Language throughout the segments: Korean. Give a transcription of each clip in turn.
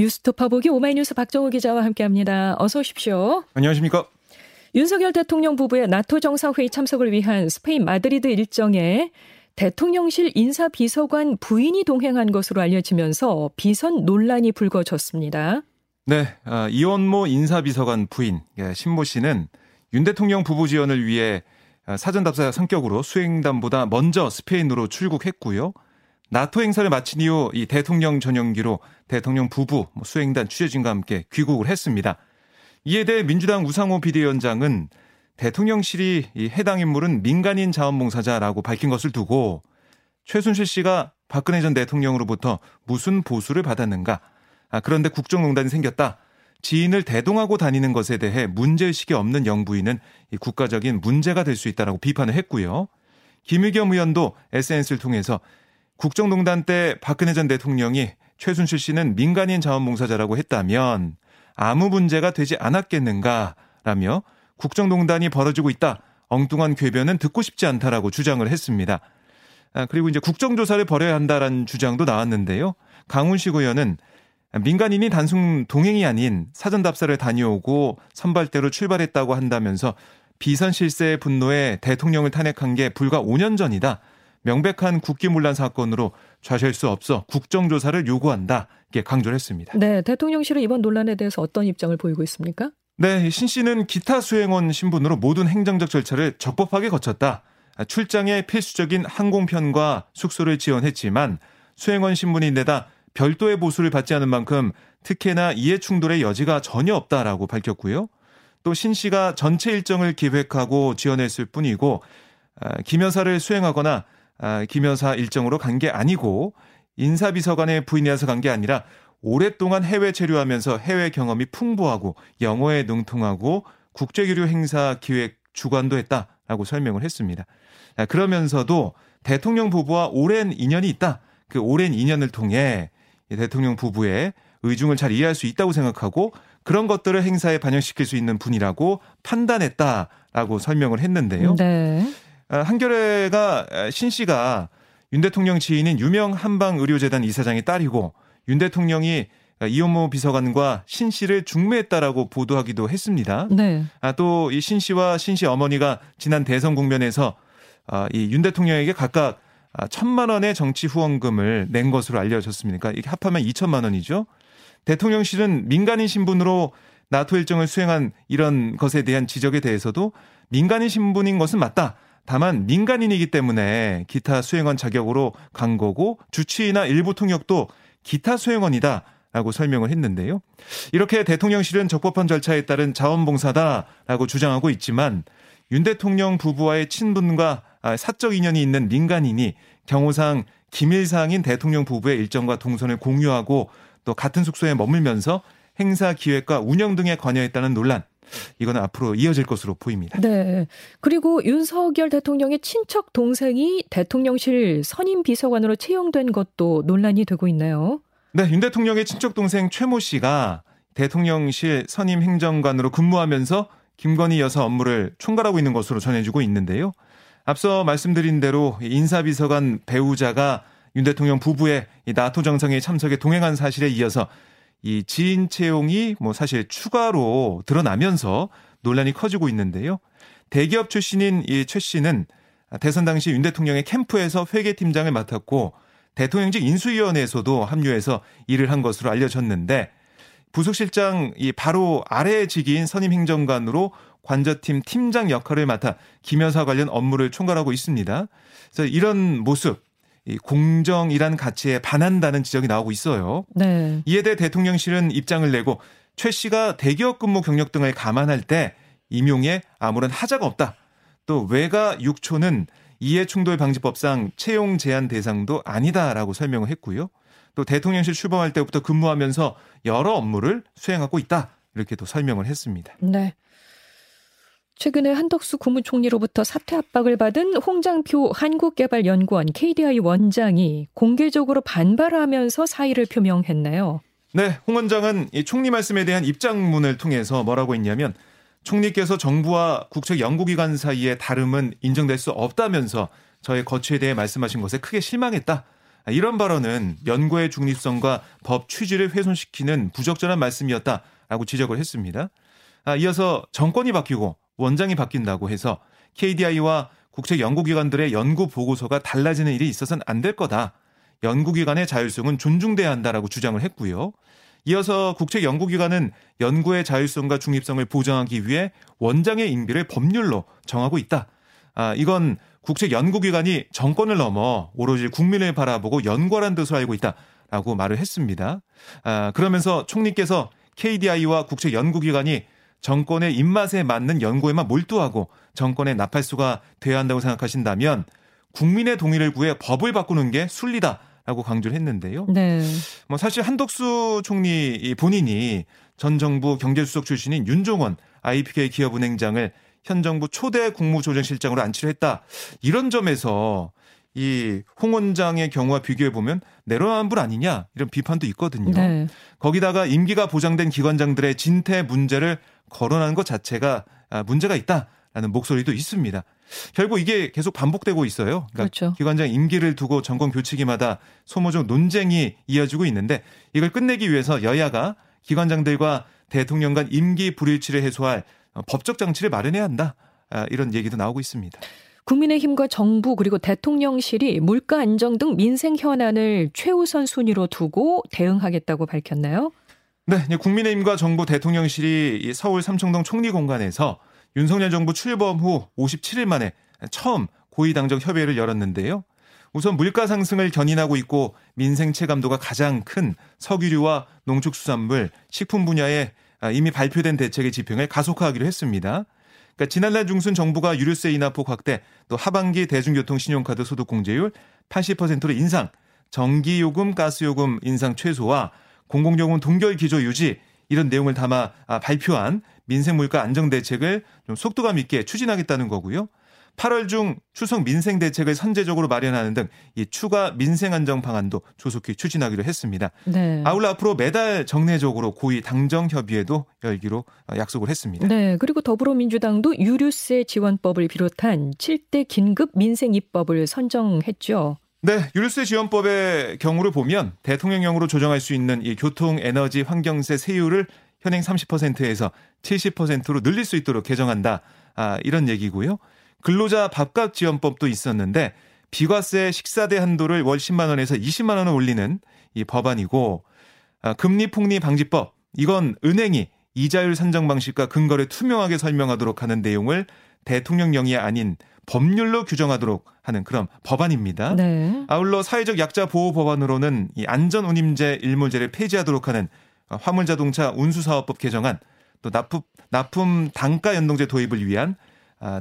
뉴스 톺아보기 오마이뉴스 박정우 기자와 함께합니다. 어서 오십시오. 안녕하십니까? 윤석열 대통령 부부의 나토 정상회의 참석을 위한 스페인 마드리드 일정에 대통령실 인사비서관 부인이 동행한 것으로 알려지면서 비선 논란이 불거졌습니다. 네, 아, 이원모 인사비서관 부인 예, 신모 씨는 윤 대통령 부부 지원을 위해 아, 사전 답사 성격으로 수행단보다 먼저 스페인으로 출국했고요. 나토 행사를 마친 이후 이 대통령 전용기로 대통령 부부 뭐 수행단 취재진과 함께 귀국을 했습니다. 이에 대해 민주당 우상호 비대위원장은 대통령실이 이 해당 인물은 민간인 자원봉사자라고 밝힌 것을 두고 최순실 씨가 박근혜 전 대통령으로부터 무슨 보수를 받았는가? 아, 그런데 국정농단이 생겼다. 지인을 대동하고 다니는 것에 대해 문제의식이 없는 영부인은 국가적인 문제가 될 수 있다라고 비판을 했고요. 김의겸 의원도 SNS를 통해서 국정농단 때 박근혜 전 대통령이 최순실 씨는 민간인 자원봉사자라고 했다면 아무 문제가 되지 않았겠는가라며 국정농단이 벌어지고 있다. 엉뚱한 궤변은 듣고 싶지 않다라고 주장을 했습니다. 아, 그리고 이제 국정조사를 벌여야 한다라는 주장도 나왔는데요. 강훈식 의원은 민간인이 단순 동행이 아닌 사전답사를 다녀오고 선발대로 출발했다고 한다면서 비선 실세의 분노에 대통령을 탄핵한 게 불과 5년 전이다. 명백한 국기문란 사건으로 좌시할 수 없어 국정조사를 요구한다. 이렇게 강조를 했습니다. 네, 대통령실은 이번 논란에 대해서 어떤 입장을 보이고 있습니까? 네, 신 씨는 기타 수행원 신분으로 모든 행정적 절차를 적법하게 거쳤다. 출장에 필수적인 항공편과 숙소를 지원했지만 수행원 신분인데다 별도의 보수를 받지 않은 만큼 특혜나 이해 충돌의 여지가 전혀 없다라고 밝혔고요. 또 신 씨가 전체 일정을 기획하고 지원했을 뿐이고 아, 김여사를 수행하거나 아, 김 여사 일정으로 간 게 아니고 인사비서관의 부인이어서 간 게 아니라 오랫동안 해외 체류하면서 해외 경험이 풍부하고 영어에 능통하고 국제교류 행사 기획 주관도 했다라고 설명을 했습니다. 아, 그러면서도 대통령 부부와 오랜 인연이 있다. 그 오랜 인연을 통해 대통령 부부의 의중을 잘 이해할 수 있다고 생각하고 그런 것들을 행사에 반영시킬 수 있는 분이라고 판단했다라고 설명을 했는데요. 네. 아, 한겨레가 신 씨가 윤 대통령 지인인 유명 한방의료재단 이사장의 딸이고 윤 대통령이 이원모 비서관과 신 씨를 중매했다라고 보도하기도 했습니다. 네. 아, 또 이 신 씨와 신 씨 어머니가 지난 대선 국면에서 아, 이윤 대통령에게 각각 아, 천만 원의 정치 후원금을 낸 것으로 알려졌습니다. 이게 합하면 2천만 원이죠. 대통령실은 민간인 신분으로 나토 일정을 수행한 이런 것에 대한 지적에 대해서도 민간인 신분인 것은 맞다. 다만 민간인이기 때문에 기타 수행원 자격으로 간 거고 주치의나 일부 통역도 기타 수행원이다. 라고 설명을 했는데요. 이렇게 대통령실은 적법한 절차에 따른 자원봉사다라고 주장하고 있지만 윤 대통령 부부와의 친분과 아, 사적 인연이 있는 민간인이 경호상 기밀사항인 대통령 부부의 일정과 동선을 공유하고 또 같은 숙소에 머물면서 행사 기획과 운영 등에 관여했다는 논란. 이거는 앞으로 이어질 것으로 보입니다. 네. 그리고 윤석열 대통령의 친척 동생이 대통령실 선임 비서관으로 채용된 것도 논란이 되고 있나요? 네, 윤 대통령의 친척 동생 최모 씨가 대통령실 선임 행정관으로 근무하면서 김건희 여사 업무를 총괄하고 있는 것으로 전해지고 있는데요. 앞서 말씀드린 대로 인사비서관 배우자가 윤 대통령 부부의 나토 정상회의 참석에 동행한 사실에 이어서 이 지인 채용이 뭐 사실 추가로 드러나면서 논란이 커지고 있는데요. 대기업 출신인 이 최 씨는 대선 당시 윤 대통령의 캠프에서 회계팀장을 맡았고 대통령직 인수위원회에서도 합류해서 일을 한 것으로 알려졌는데 부속실장 이 바로 아래 직위인 선임 행정관으로 관저팀 팀장 역할을 맡아 김여사 관련 업무를 총괄하고 있습니다. 그래서 이런 모습 이 공정이란 가치에 반한다는 지적이 나오고 있어요. 네. 이에 대해 대통령실은 입장을 내고 최 씨가 대기업 근무 경력 등을 감안할 때 임용에 아무런 하자가 없다. 또 외가 6초는 이해충돌 방지법상 채용 제한 대상도 아니다라고 설명을 했고요. 또 대통령실 출범할 때부터 근무하면서 여러 업무를 수행하고 있다. 이렇게 또 설명을 했습니다. 네. 최근에 한덕수 국무총리로부터 사퇴 압박을 받은 홍장표 한국개발연구원 KDI 원장이 공개적으로 반발하면서 사의를 표명했네요. 네, 홍 원장은 이 총리 말씀에 대한 입장문을 통해서 뭐라고 했냐면 총리께서 정부와 국책 연구기관 사이의 다름은 인정될 수 없다면서 저의 거취에 대해 말씀하신 것에 크게 실망했다. 이런 발언은 연구의 중립성과 법 취지를 훼손시키는 부적절한 말씀이었다라고 지적을 했습니다. 아, 이어서 정권이 바뀌고 원장이 바뀐다고 해서 KDI와 국책 연구기관들의 연구 보고서가 달라지는 일이 있어서는 안 될 거다. 연구기관의 자율성은 존중돼야 한다라고 주장을 했고요. 이어서 국책 연구기관은 연구의 자율성과 중립성을 보장하기 위해 원장의 임기를 법률로 정하고 있다. 아, 이건 국책 연구기관이 정권을 넘어 오로지 국민을 바라보고 연구하라는 뜻으로 알고 있다라고 말을 했습니다. 아, 그러면서 총리께서 KDI와 국책 연구기관이 정권의 입맛에 맞는 연구에만 몰두하고 정권의 나팔수가 돼야 한다고 생각하신다면 국민의 동의를 구해 법을 바꾸는 게 순리다. 라고 강조를 했는데요. 네. 뭐 사실 한덕수 총리 본인이 전 정부 경제수석 출신인 윤종원 IPK 기업은행장을 현 정부 초대 국무조정실장으로 안치를 했다. 이런 점에서 이 홍 원장의 경우와 비교해 보면 내로남불 아니냐 이런 비판도 있거든요. 네. 거기다가 임기가 보장된 기관장들의 진퇴 문제를 거론하는 것 자체가 아, 문제가 있다라는 목소리도 있습니다. 결국 이게 계속 반복되고 있어요. 그러니까 그렇죠. 기관장 임기를 두고 정권 교체기마다 소모적 논쟁이 이어지고 있는데 이걸 끝내기 위해서 여야가 기관장들과 대통령 간 임기 불일치를 해소할 법적 장치를 마련해야 한다. 아, 이런 얘기도 나오고 있습니다. 국민의힘과 정부 그리고 대통령실이 물가 안정 등 민생 현안을 최우선 순위로 두고 대응하겠다고 밝혔나요? 네, 국민의힘과 정부 대통령실이 서울 삼청동 총리 공간에서 윤석열 정부 출범 후 57일 만에 처음 고위당적 협의회를 열었는데요. 우선 물가 상승을 견인하고 있고 민생 체감도가 가장 큰 석유류와 농축수산물, 식품 분야에 이미 발표된 대책의 집행을 가속화하기로 했습니다. 그러니까 지난달 중순 정부가 유류세 인하폭 확대, 또 하반기 대중교통 신용카드 소득 공제율 80%로 인상, 전기요금, 가스요금 인상 최소와 공공요금 동결 기조 유지 이런 내용을 담아 아, 발표한 민생 물가 안정 대책을 좀 속도감 있게 추진하겠다는 거고요. 8월 중 추석 민생 대책을 선제적으로 마련하는 등 이 추가 민생 안정 방안도 조속히 추진하기로 했습니다. 네. 아울러 앞으로 매달 정례적으로 고위 당정 협의회도 열기로 약속을 했습니다. 네. 그리고 더불어민주당도 유류세 지원법을 비롯한 7대 긴급 민생 입법을 선정했죠. 네, 유류세 지원법의 경우를 보면 대통령령으로 조정할 수 있는 이 교통, 에너지, 환경세 세율을 현행 30%에서 70%로 늘릴 수 있도록 개정한다. 아, 이런 얘기고요. 근로자 밥값 지원법도 있었는데 비과세 식사대 한도를 월 10만 원에서 20만 원을 올리는 이 법안이고 아, 금리 폭리 방지법 이건 은행이 이자율 산정 방식과 근거를 투명하게 설명하도록 하는 내용을 대통령령이 아닌 법률로 규정하도록 하는 그런 법안입니다. 네. 아울러 사회적 약자 보호 법안으로는 이 안전 운임제 일몰제를 폐지하도록 하는 화물자동차 운수사업법 개정안, 또 납품, 납품 단가 연동제 도입을 위한 아,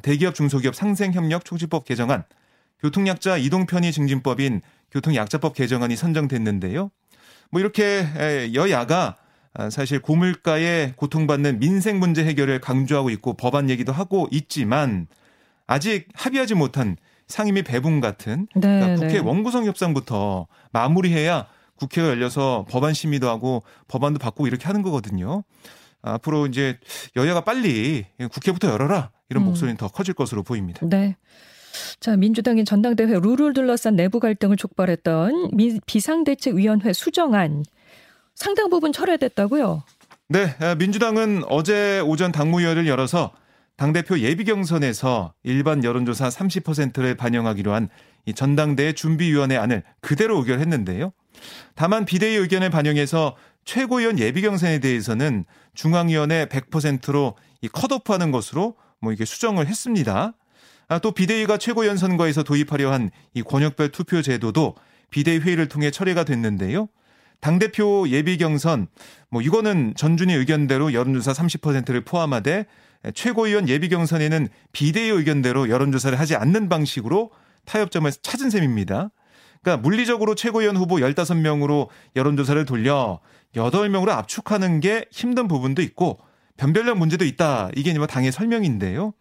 대기업 중소기업 상생협력 촉진법 개정안, 교통약자 이동편의 증진법인 교통약자법 개정안이 선정됐는데요. 뭐 이렇게 여야가 아, 사실 고물가에 고통받는 민생 문제 해결을 강조하고 있고 법안 얘기도 하고 있지만 아직 합의하지 못한 상임위 배분 같은 네, 그러니까 국회 네. 원구성 협상부터 마무리해야 국회가 열려서 법안 심의도 하고 법안도 바꾸고 이렇게 하는 거거든요. 앞으로 이제 여야가 빨리 국회부터 열어라 이런 음. 목소리는 더 커질 것으로 보입니다. 네. 자, 민주당이 전당대회 룰을 둘러싼 내부 갈등을 촉발했던 비상대책위원회 수정안 상당 부분 철회됐다고요? 네, 민주당은 어제 오전 당무위원회를 열어서 당대표 예비 경선에서 일반 여론조사 30%를 반영하기로 한 이 전당대회 준비위원회 안을 그대로 의결했는데요. 다만 비대위 의견을 반영해서 최고위원 예비 경선에 대해서는 중앙위원회 100%로 이 컷오프하는 것으로 뭐 이게 수정을 했습니다. 아, 또 비대위가 최고위원 선거에서 도입하려 한 이 권역별 투표 제도도 비대위 회의를 통해 처리가 됐는데요. 당대표 예비 경선 뭐 이거는 전준희 의견대로 여론조사 30%를 포함하되 최고위원 예비 경선에는 비대위 의견대로 여론조사를 하지 않는 방식으로 타협점을 찾은 셈입니다. 그러니까 물리적으로 최고위원 후보 15명으로 여론조사를 돌려 8명으로 압축하는 게 힘든 부분도 있고 변별력 문제도 있다. 이게 뭐 당의 설명인데요.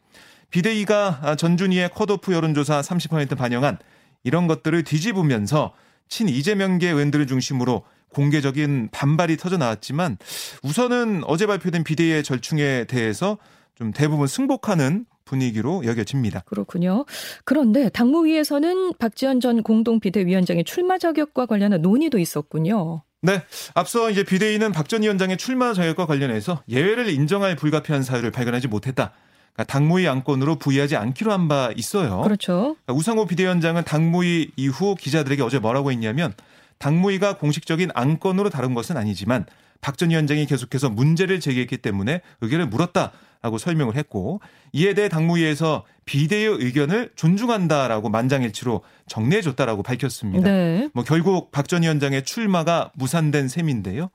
비대위가 전준희의 컷오프 여론조사 30% 반영한 이런 것들을 뒤집으면서 친 이재명계 의원들을 중심으로 공개적인 반발이 터져 나왔지만 우선은 어제 발표된 비대위의 절충에 대해서 좀 대부분 승복하는 분위기로 여겨집니다. 그렇군요. 그런데 당무위에서는 박지원 전 공동 비대위원장의 출마 자격과 관련한 논의도 있었군요. 네. 앞서 이제 비대위는 박 전 위원장의 출마 자격과 관련해서 예외를 인정할 불가피한 사유를 발견하지 못했다. 그러니까 당무위 안건으로 부의하지 않기로 한 바 있어요. 그렇죠. 그러니까 우상호 비대위원장은 당무위 이후 기자들에게 어제 뭐라고 했냐면 당무위가 공식적인 안건으로 다룬 것은 아니지만 박 전 위원장이 계속해서 문제를 제기했기 때문에 의견을 물었다. 라고 설명을 했고 이에 대해 당무위에서 비대의 의견을 존중한다라고 만장일치로 정리해줬다라고 밝혔습니다. 네. 뭐 결국 박 전 위원장의 출마가 무산된 셈인데요.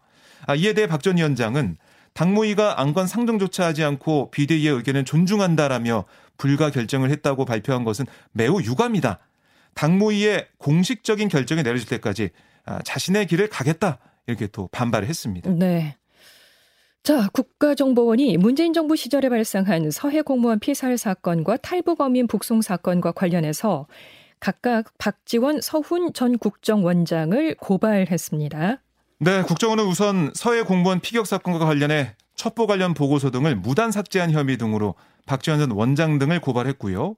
아, 이에 대해 박 전 위원장은 당무위가 안건 상정조차 하지 않고 비대위의 의견을 존중한다라며 불가 결정을 했다고 발표한 것은 매우 유감이다. 당무위의 공식적인 결정이 내려질 때까지 아, 자신의 길을 가겠다. 이렇게 또 반발을 했습니다. 네. 자, 국가정보원이 문재인 정부 시절에 발생한 서해 공무원 피살 사건과 탈북 어민 북송 사건과 관련해서 각각 박지원, 서훈 전 국정원장을 고발했습니다. 네, 국정원은 우선 서해 공무원 피격 사건과 관련해 첩보 관련 보고서 등을 무단 삭제한 혐의 등으로 박지원 전 원장 등을 고발했고요.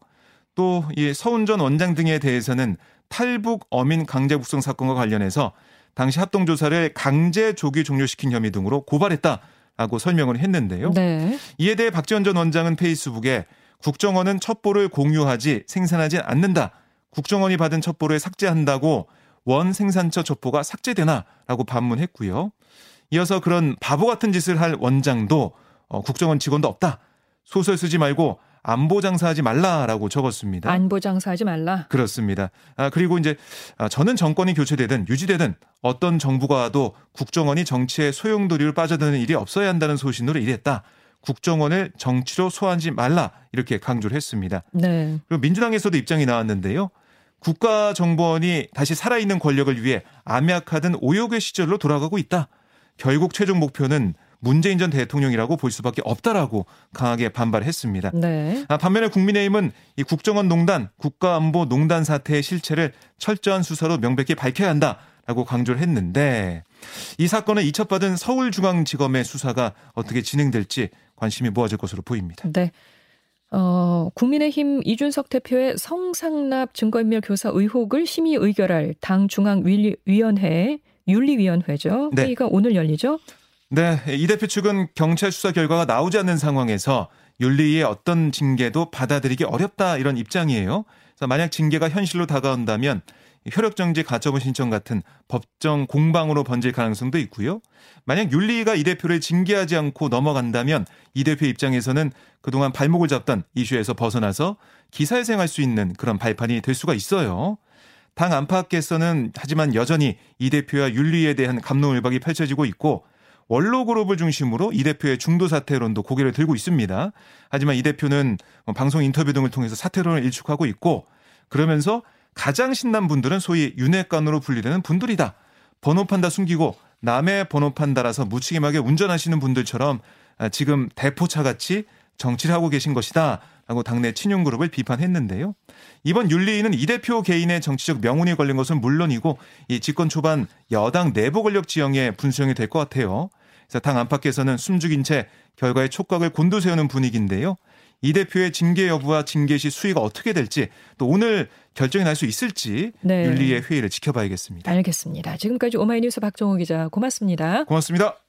또 이 서훈 전 원장 등에 대해서는 탈북 어민 강제 북송 사건과 관련해서 당시 합동 조사를 강제 조기 종료시킨 혐의 등으로 고발했다. 라고 설명을 했는데요. 네. 이에 대해 박지원 전 원장은 페이스북에 국정원은 첩보를 공유하지 생산하지 않는다. 국정원이 받은 첩보를 삭제한다고 원 생산처 첩보가 삭제되나라고 반문했고요. 이어서 그런 바보 같은 짓을 할 원장도 어, 국정원 직원도 없다. 소설 쓰지 말고 안보 장사하지 말라라고 적었습니다. 안보 장사하지 말라. 그렇습니다. 아, 그리고 이제 아, 저는 정권이 교체되든 유지되든 어떤 정부가 와도 국정원이 정치의 소용돌이로 빠져드는 일이 없어야 한다는 소신으로 일했다. 국정원을 정치로 소환하지 말라 이렇게 강조를 했습니다. 네. 그리고 민주당에서도 입장이 나왔는데요. 국가 정보원이 다시 살아있는 권력을 위해 암약하던 오욕의 시절로 돌아가고 있다. 결국 최종 목표는 문재인 전 대통령이라고 볼 수밖에 없다라고 강하게 반발했습니다. 네. 아, 반면에 국민의힘은 이 국정원 농단, 국가안보 농단 사태의 실체를 철저한 수사로 명백히 밝혀야 한다 라고 강조를 했는데 이 사건을 이첩받은 서울중앙지검의 수사가 어떻게 진행될지 관심이 모아질 것으로 보입니다. 네. 어, 국민의힘 이준석 대표의 성상납 증거인멸 교사 의혹을 심의 의결할 당 중앙위원회 윤리위원회죠. 네. 회의가 오늘 열리죠. 네, 이 대표 측은 경찰 수사 결과가 나오지 않는 상황에서 윤리의 어떤 징계도 받아들이기 어렵다 이런 입장이에요. 그래서 만약 징계가 현실로 다가온다면 혈액정지 가처분 신청 같은 법정 공방으로 번질 가능성도 있고요. 만약 윤리가 이 대표를 징계하지 않고 넘어간다면 이 대표 입장에서는 그동안 발목을 잡던 이슈에서 벗어나서 기사회생할 수 있는 그런 발판이 될 수가 있어요. 당 안팎에서는 하지만 여전히 이 대표와 윤리에 대한 감론을박이 펼쳐지고 있고 원로 그룹을 중심으로 이 대표의 중도 사퇴론도 고개를 들고 있습니다. 하지만 이 대표는 뭐 방송 인터뷰 등을 통해서 사퇴론을 일축하고 있고 그러면서 가장 신난 분들은 소위 윤회관으로 분리되는 분들이다. 번호판 다 숨기고 남의 번호판 달아서 무책임하게 운전하시는 분들처럼 지금 대포차 같이 정치를 하고 계신 것이다. 라고 당내 친윤그룹을 비판했는데요. 이번 윤리위는 이 대표 개인의 정치적 명운이 걸린 것은 물론이고 이 집권 초반 여당 내부 권력 지형에 분수령이 될 것 같아요. 그래서 당 안팎에서는 숨죽인 채 결과에 촉각을 곤두세우는 분위기인데요. 이 대표의 징계 여부와 징계 시 수위가 어떻게 될지 또 오늘 결정이 날 수 있을지 네. 윤리의 회의를 지켜봐야겠습니다. 알겠습니다. 지금까지 오마이뉴스 박정호 기자 고맙습니다. 고맙습니다.